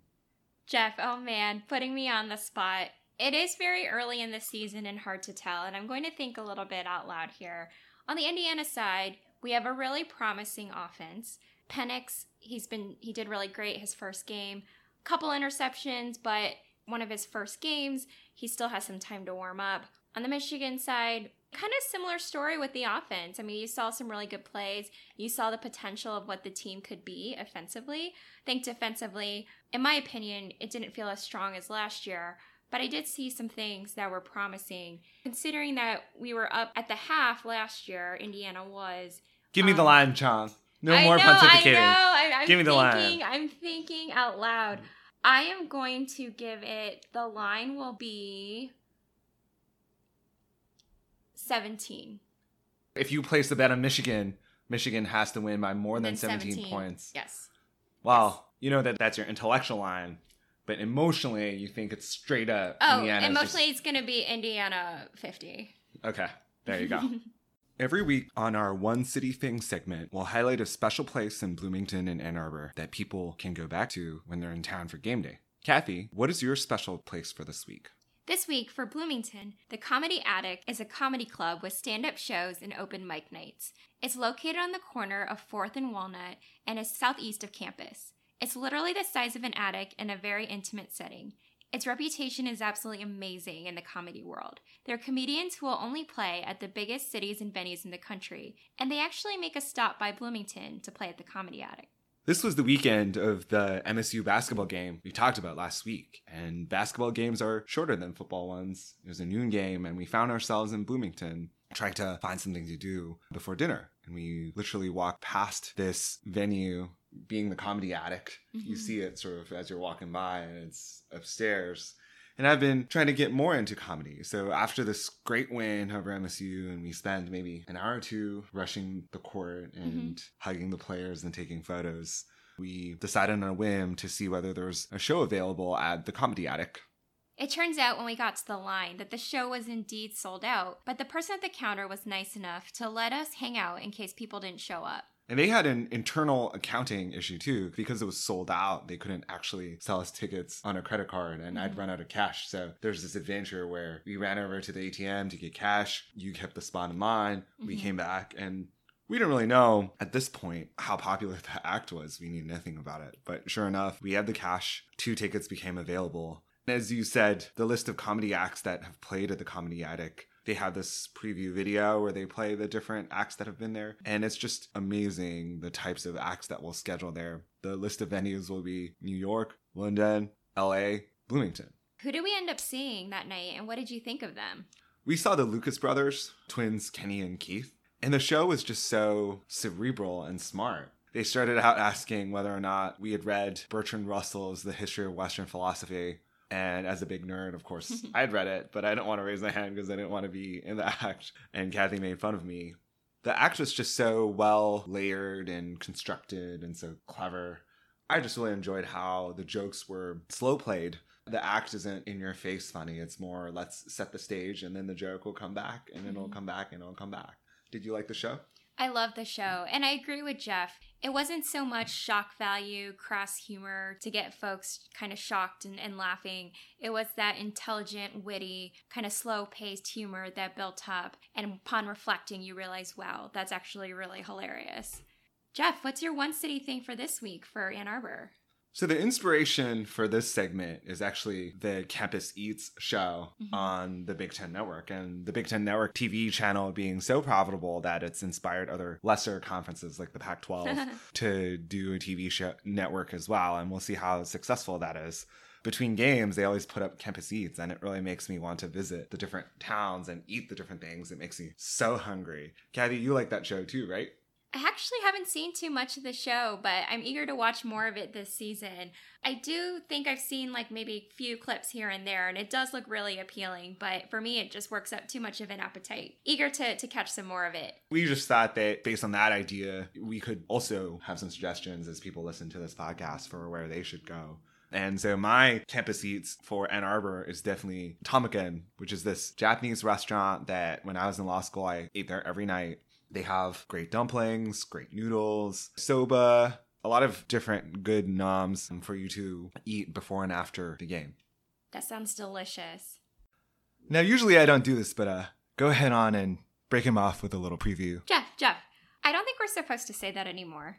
Jeff, oh man, putting me on the spot. It is very early in the season and hard to tell, and I'm going to think a little bit out loud here. On the Indiana side, we have a really promising offense. Penix, he's been he did really great his first game. Couple interceptions, but one of his first games, he still has some time to warm up. On the Michigan side, kind of similar story with the offense. I mean, you saw some really good plays. You saw the potential of what the team could be offensively. I think defensively, in my opinion, it didn't feel as strong as last year. But I did see some things that were promising. Considering that we were up at the half last year, Indiana was. Give me the Um, line, Chong. No I more know, pontificating. I know. I, I'm Give me the line. I'm thinking out loud. I am going to give it. The line will be seventeen. If you place the bet on Michigan, Michigan has to win by more than Then 17, points. Yes. Well, you know that that's your intellectual line, but emotionally, you think it's straight up. Oh, Indiana's emotionally, just- it's going to be Indiana fifty. okay, there you go. (laughs) Every week on our One City Thing segment, we'll highlight a special place in Bloomington and Ann Arbor that people can go back to when they're in town for game day. Kathy, what is your special place for this week? This week for Bloomington, the Comedy Attic is a comedy club with stand up shows and open mic nights. It's located on the corner of 4th and Walnut and is southeast of campus. It's literally the size of an attic in a very intimate setting. Its reputation is absolutely amazing in the comedy world. They're comedians who will only play at the biggest cities and venues in the country, and they actually make a stop by Bloomington to play at the Comedy Attic. This was the weekend of the MSU basketball game we talked about last week. And basketball games are shorter than football ones. It was a noon game, and we found ourselves in Bloomington trying to find something to do before dinner. And we literally walked past this venue being the comedy attic. You Mhm. see it sort of as you're walking by, and it's upstairs. And I've been trying to get more into comedy. So after this great win over MSU, and we spend maybe an hour or two rushing the court and hugging the players and taking photos, we decided on a whim to see whether there was a show available at the Comedy Attic. It turns out when we got to the line that the show was indeed sold out, but the person at the counter was nice enough to let us hang out in case people didn't show up. And they had an internal accounting issue too, because it was sold out. They couldn't actually sell us tickets on a credit card, and I'd Mhm. run out of cash. So there's this adventure where we ran over to the ATM to get cash. You kept the spot in line. We Mhm. came back, and we didn't really know at this point how popular the act was. We knew nothing about it. But sure enough, we had the cash. Two tickets became available. And as you said, the list of comedy acts that have played at the Comedy Attic They have this preview video where they play the different acts that have been there. And it's just amazing the types of acts that will schedule there. The list of venues will be New York, London, LA, Bloomington. Who did we end up seeing that night and what did you think of them? We saw the Lucas brothers, twins Kenny and Keith. And the show was just so cerebral and smart. They started out asking whether or not we had read Bertrand Russell's The History of Western Philosophy. And as a big nerd, of course, (laughs) I'd read it, but I didn't want to raise my hand because I didn't want to be in the act. And Kathy made fun of me. The act was just so well layered and constructed and so clever. I just really enjoyed how the jokes were slow played. The act isn't in your face funny. It's more let's set the stage and then the joke will come back and then it'll mm-hmm. come back and it'll come back. Did you like the show? I love the show, and I agree with Jeff. It wasn't so much shock value, crass humor to get folks kind of shocked and, and laughing. It was that intelligent, witty, kind of slow paced humor that built up, and upon reflecting, you realize, wow, that's actually really hilarious. Jeff, what's your one city thing for this week for Ann Arbor? So the inspiration for this segment is actually the Campus Eats show mm-hmm. on the Big Ten Network, and the Big Ten Network TV channel being so profitable that it's inspired other lesser conferences like the Pac-12 (laughs) to do a TV show network as well, and we'll see how successful that is. Between games, they always put up Campus Eats, and it really makes me want to visit the different towns and eat the different things. It makes me so hungry. Kathy, you like that show too, right? I actually haven't seen too much of the show, but I'm eager to watch more of it this season. I do think I've seen like maybe a few clips here and there, and it does look really appealing, but for me, it just works up too much of an appetite. Eager to, to catch some more of it. We just thought that based on that idea, we could also have some suggestions as people listen to this podcast for where they should go. And so my campus eats for Ann Arbor is definitely Tomukun, which is this Japanese restaurant that when I was in law school, I ate there every night. They have great dumplings, great noodles, soba, a lot of different good noms for you to eat before and after the game. That sounds delicious. Now, usually I don't do this, but uh, go ahead on and break him off with a little preview. Jeff, Jeff, I don't think we're supposed to say that anymore.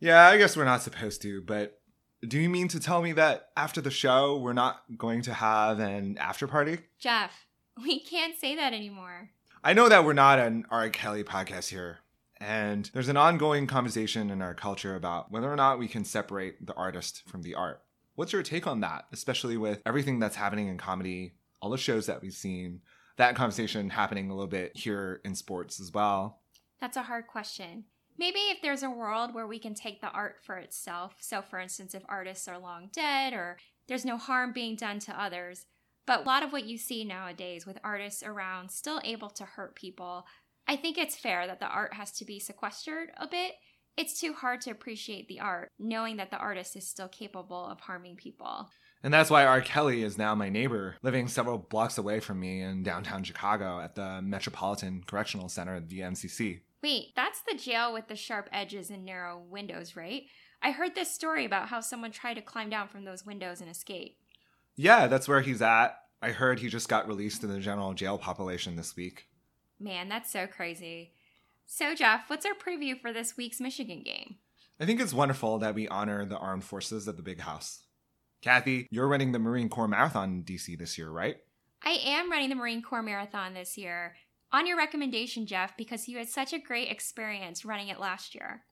Yeah, I guess we're not supposed to, but do you mean to tell me that after the show, we're not going to have an after party? Jeff, we can't say that anymore. I know that we're not an R. Kelly podcast here, and there's an ongoing conversation in our culture about whether or not we can separate the artist from the art. What's your take on that, especially with everything that's happening in comedy, all the shows that we've seen, that conversation happening a little bit here in sports as well? That's a hard question. Maybe if there's a world where we can take the art for itself, so for instance, if artists are long dead or there's no harm being done to others, but a lot of what you see nowadays with artists around still able to hurt people, I think it's fair that the art has to be sequestered a bit. It's too hard to appreciate the art, knowing that the artist is still capable of harming people. And that's why R. Kelly is now my neighbor, living several blocks away from me in downtown Chicago at the Metropolitan Correctional Center, the MCC. Wait, that's the jail with the sharp edges and narrow windows, right? I heard this story about how someone tried to climb down from those windows and escape. Yeah, that's where he's at. I heard he just got released in the general jail population this week. Man, that's so crazy. So, Jeff, what's our preview for this week's Michigan game? I think it's wonderful that we honor the armed forces at the big house. Kathy, you're running the Marine Corps Marathon in DC this year, right? I am running the Marine Corps Marathon this year. On your recommendation, Jeff, because you had such a great experience running it last year.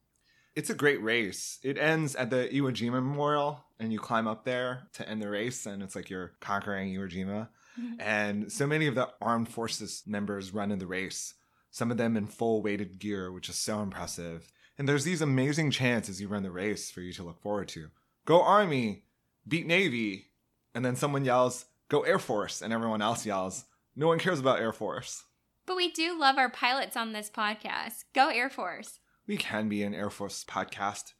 It's a great race. It ends at the Iwo Jima Memorial, and you climb up there to end the race, and it's like you're conquering Iwo Jima. Mm-hmm. And so many of the armed forces members run in the race, some of them in full weighted gear, which is so impressive. And there's these amazing chants as you run the race for you to look forward to. Go Army, beat Navy, and then someone yells, Go Air Force, and everyone else yells, No one cares about Air Force. But we do love our pilots on this podcast. Go Air Force we can be an Air Force podcast.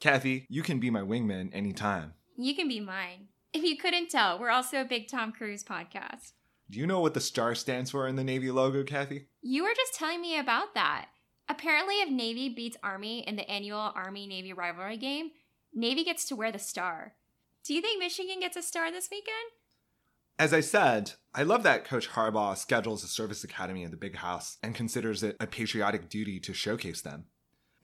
Kathy, you can be my wingman anytime. You can be mine. If you couldn't tell, we're also a big Tom Cruise podcast. Do you know what the star stands for in the Navy logo, Kathy? You were just telling me about that. Apparently, if Navy beats Army in the annual Army Navy rivalry game, Navy gets to wear the star. Do you think Michigan gets a star this weekend? As I said, I love that Coach Harbaugh schedules a service academy in the big house and considers it a patriotic duty to showcase them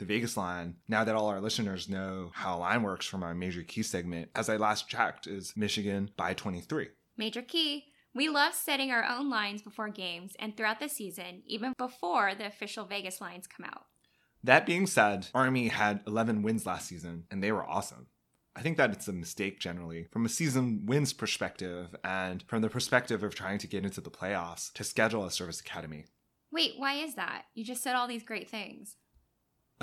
the Vegas line, now that all our listeners know how line works from our major key segment, as I last checked, is Michigan by 23. Major key. We love setting our own lines before games and throughout the season, even before the official Vegas lines come out. That being said, Army had 11 wins last season, and they were awesome. I think that it's a mistake generally from a season wins perspective and from the perspective of trying to get into the playoffs to schedule a service academy. Wait, why is that? You just said all these great things.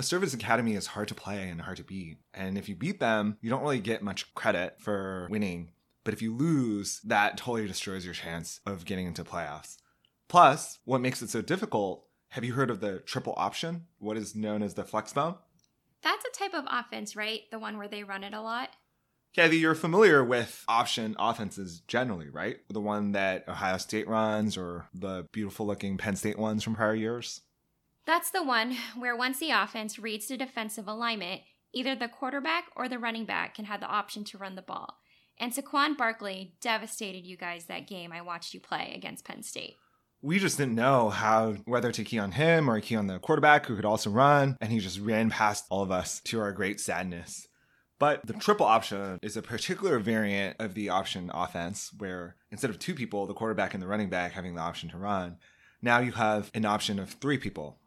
A service academy is hard to play and hard to beat. And if you beat them, you don't really get much credit for winning. But if you lose, that totally destroys your chance of getting into playoffs. Plus, what makes it so difficult, have you heard of the triple option? What is known as the flex bone? That's a type of offense, right? The one where they run it a lot? Kathy, you're familiar with option offenses generally, right? The one that Ohio State runs or the beautiful looking Penn State ones from prior years? That's the one where once the offense reads the defensive alignment, either the quarterback or the running back can have the option to run the ball. And Saquon Barkley devastated you guys that game I watched you play against Penn State we just didn't know how whether to key on him or key on the quarterback who could also run, and he just ran past all of us to our great sadness. But the triple option is a particular variant of the option offense where instead of two people, the quarterback and the running back having the option to run, now you have an option of three people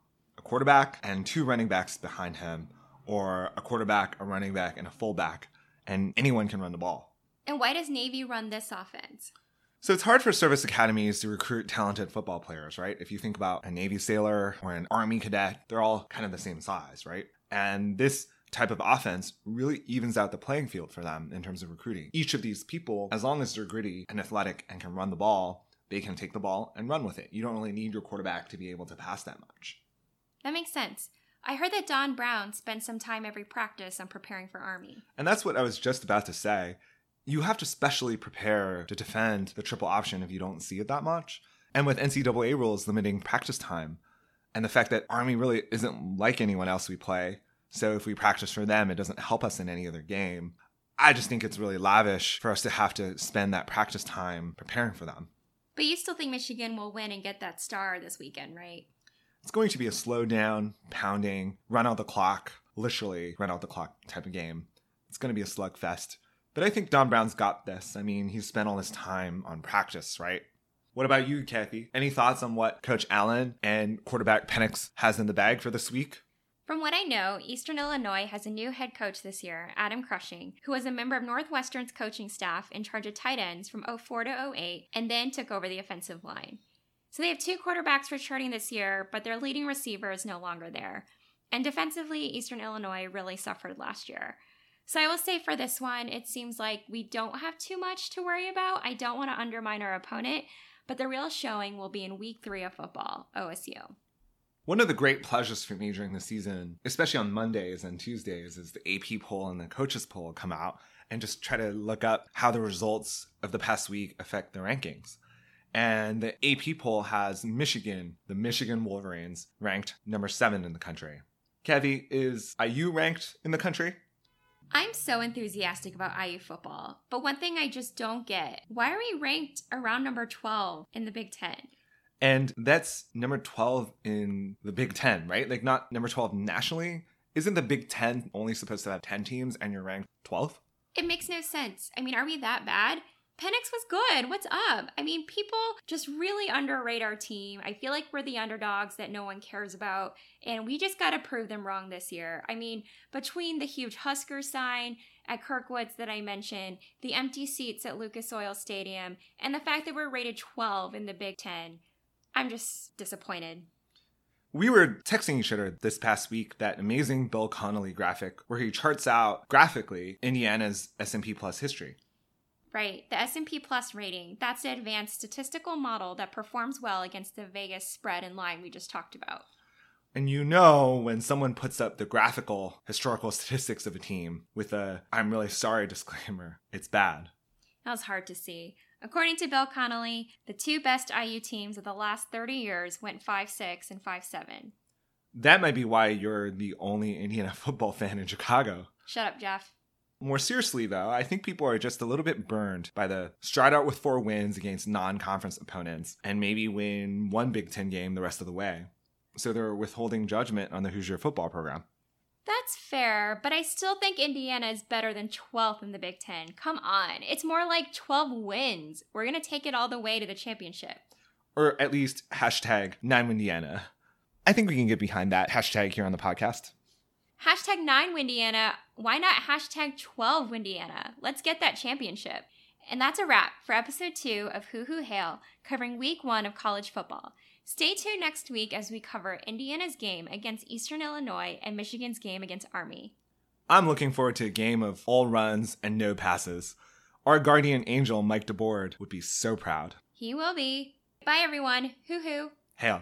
a quarterback and two running backs behind him, or a quarterback, a running back, and a fullback, and anyone can run the ball. And why does Navy run this offense? So it's hard for service academies to recruit talented football players, right? If you think about a Navy sailor or an Army cadet, they're all kind of the same size, right? And this type of offense really evens out the playing field for them in terms of recruiting. Each of these people, as long as they're gritty and athletic and can run the ball, they can take the ball and run with it. You don't really need your quarterback to be able to pass that much. That makes sense. I heard that Don Brown spends some time every practice on preparing for Army. And that's what I was just about to say you have to specially prepare to defend the triple option if you don't see it that much. And with NCAA rules limiting practice time, and the fact that Army really isn't like anyone else we play, so if we practice for them, it doesn't help us in any other game. I just think it's really lavish for us to have to spend that practice time preparing for them. But you still think Michigan will win and get that star this weekend, right? It's going to be a slow down, pounding, run out the clock, literally run out the clock type of game. It's going to be a slugfest. But I think Don Brown's got this. I mean, he's spent all his time on practice, right? What about you, Kathy? Any thoughts on what Coach Allen and quarterback Penix has in the bag for this week? From what I know, Eastern Illinois has a new head coach this year, Adam Cushing, who was a member of Northwestern's coaching staff in charge of tight ends from 04 to 08 and then took over the offensive line. So they have two quarterbacks returning this year, but their leading receiver is no longer there. And defensively, Eastern Illinois really suffered last year. So I will say for this one, it seems like we don't have too much to worry about. I don't want to undermine our opponent, but the real showing will be in week three of football, OSU. One of the great pleasures for me during the season, especially on Mondays and Tuesdays, is the AP poll and the coaches poll come out and just try to look up how the results of the past week affect the rankings. And the AP poll has Michigan, the Michigan Wolverines, ranked number seven in the country. Kevi, is IU ranked in the country? I'm so enthusiastic about IU football, but one thing I just don't get why are we ranked around number 12 in the Big Ten? And that's number 12 in the Big Ten, right? Like, not number 12 nationally. Isn't the Big Ten only supposed to have 10 teams and you're ranked 12th? It makes no sense. I mean, are we that bad? Penix was good. What's up? I mean, people just really underrate our team. I feel like we're the underdogs that no one cares about, and we just got to prove them wrong this year. I mean, between the huge Husker sign at Kirkwoods that I mentioned, the empty seats at Lucas Oil Stadium, and the fact that we're rated 12 in the Big Ten, I'm just disappointed. We were texting each other this past week that amazing Bill Connolly graphic where he charts out graphically Indiana's S&P Plus history. Right. The S&P Plus rating, that's the advanced statistical model that performs well against the Vegas spread and line we just talked about. And you know when someone puts up the graphical historical (laughs) statistics of a team with a I'm really sorry (laughs) disclaimer, it's bad. That was hard to see. According to Bill Connolly, the two best IU teams of the last 30 years went 5 6 and 5 7. That might be why you're the only Indiana (laughs) football fan in Chicago. Shut up, Jeff. More seriously, though, I think people are just a little bit burned by the stride out with four wins against non conference opponents and maybe win one Big Ten game the rest of the way. So they're withholding judgment on the Hoosier football program. That's fair, but I still think Indiana is better than 12th in the Big Ten. Come on. It's more like 12 wins. We're going to take it all the way to the championship. Or at least hashtag 9Windiana. I think we can get behind that hashtag here on the podcast. Hashtag 9Windiana. Why not hashtag 12Windiana? Let's get that championship. And that's a wrap for episode two of Hoo Hoo Hail, covering week one of college football. Stay tuned next week as we cover Indiana's game against Eastern Illinois and Michigan's game against Army. I'm looking forward to a game of all runs and no passes. Our guardian angel, Mike DeBord, would be so proud. He will be. Bye, everyone. Hoo hoo. Hail.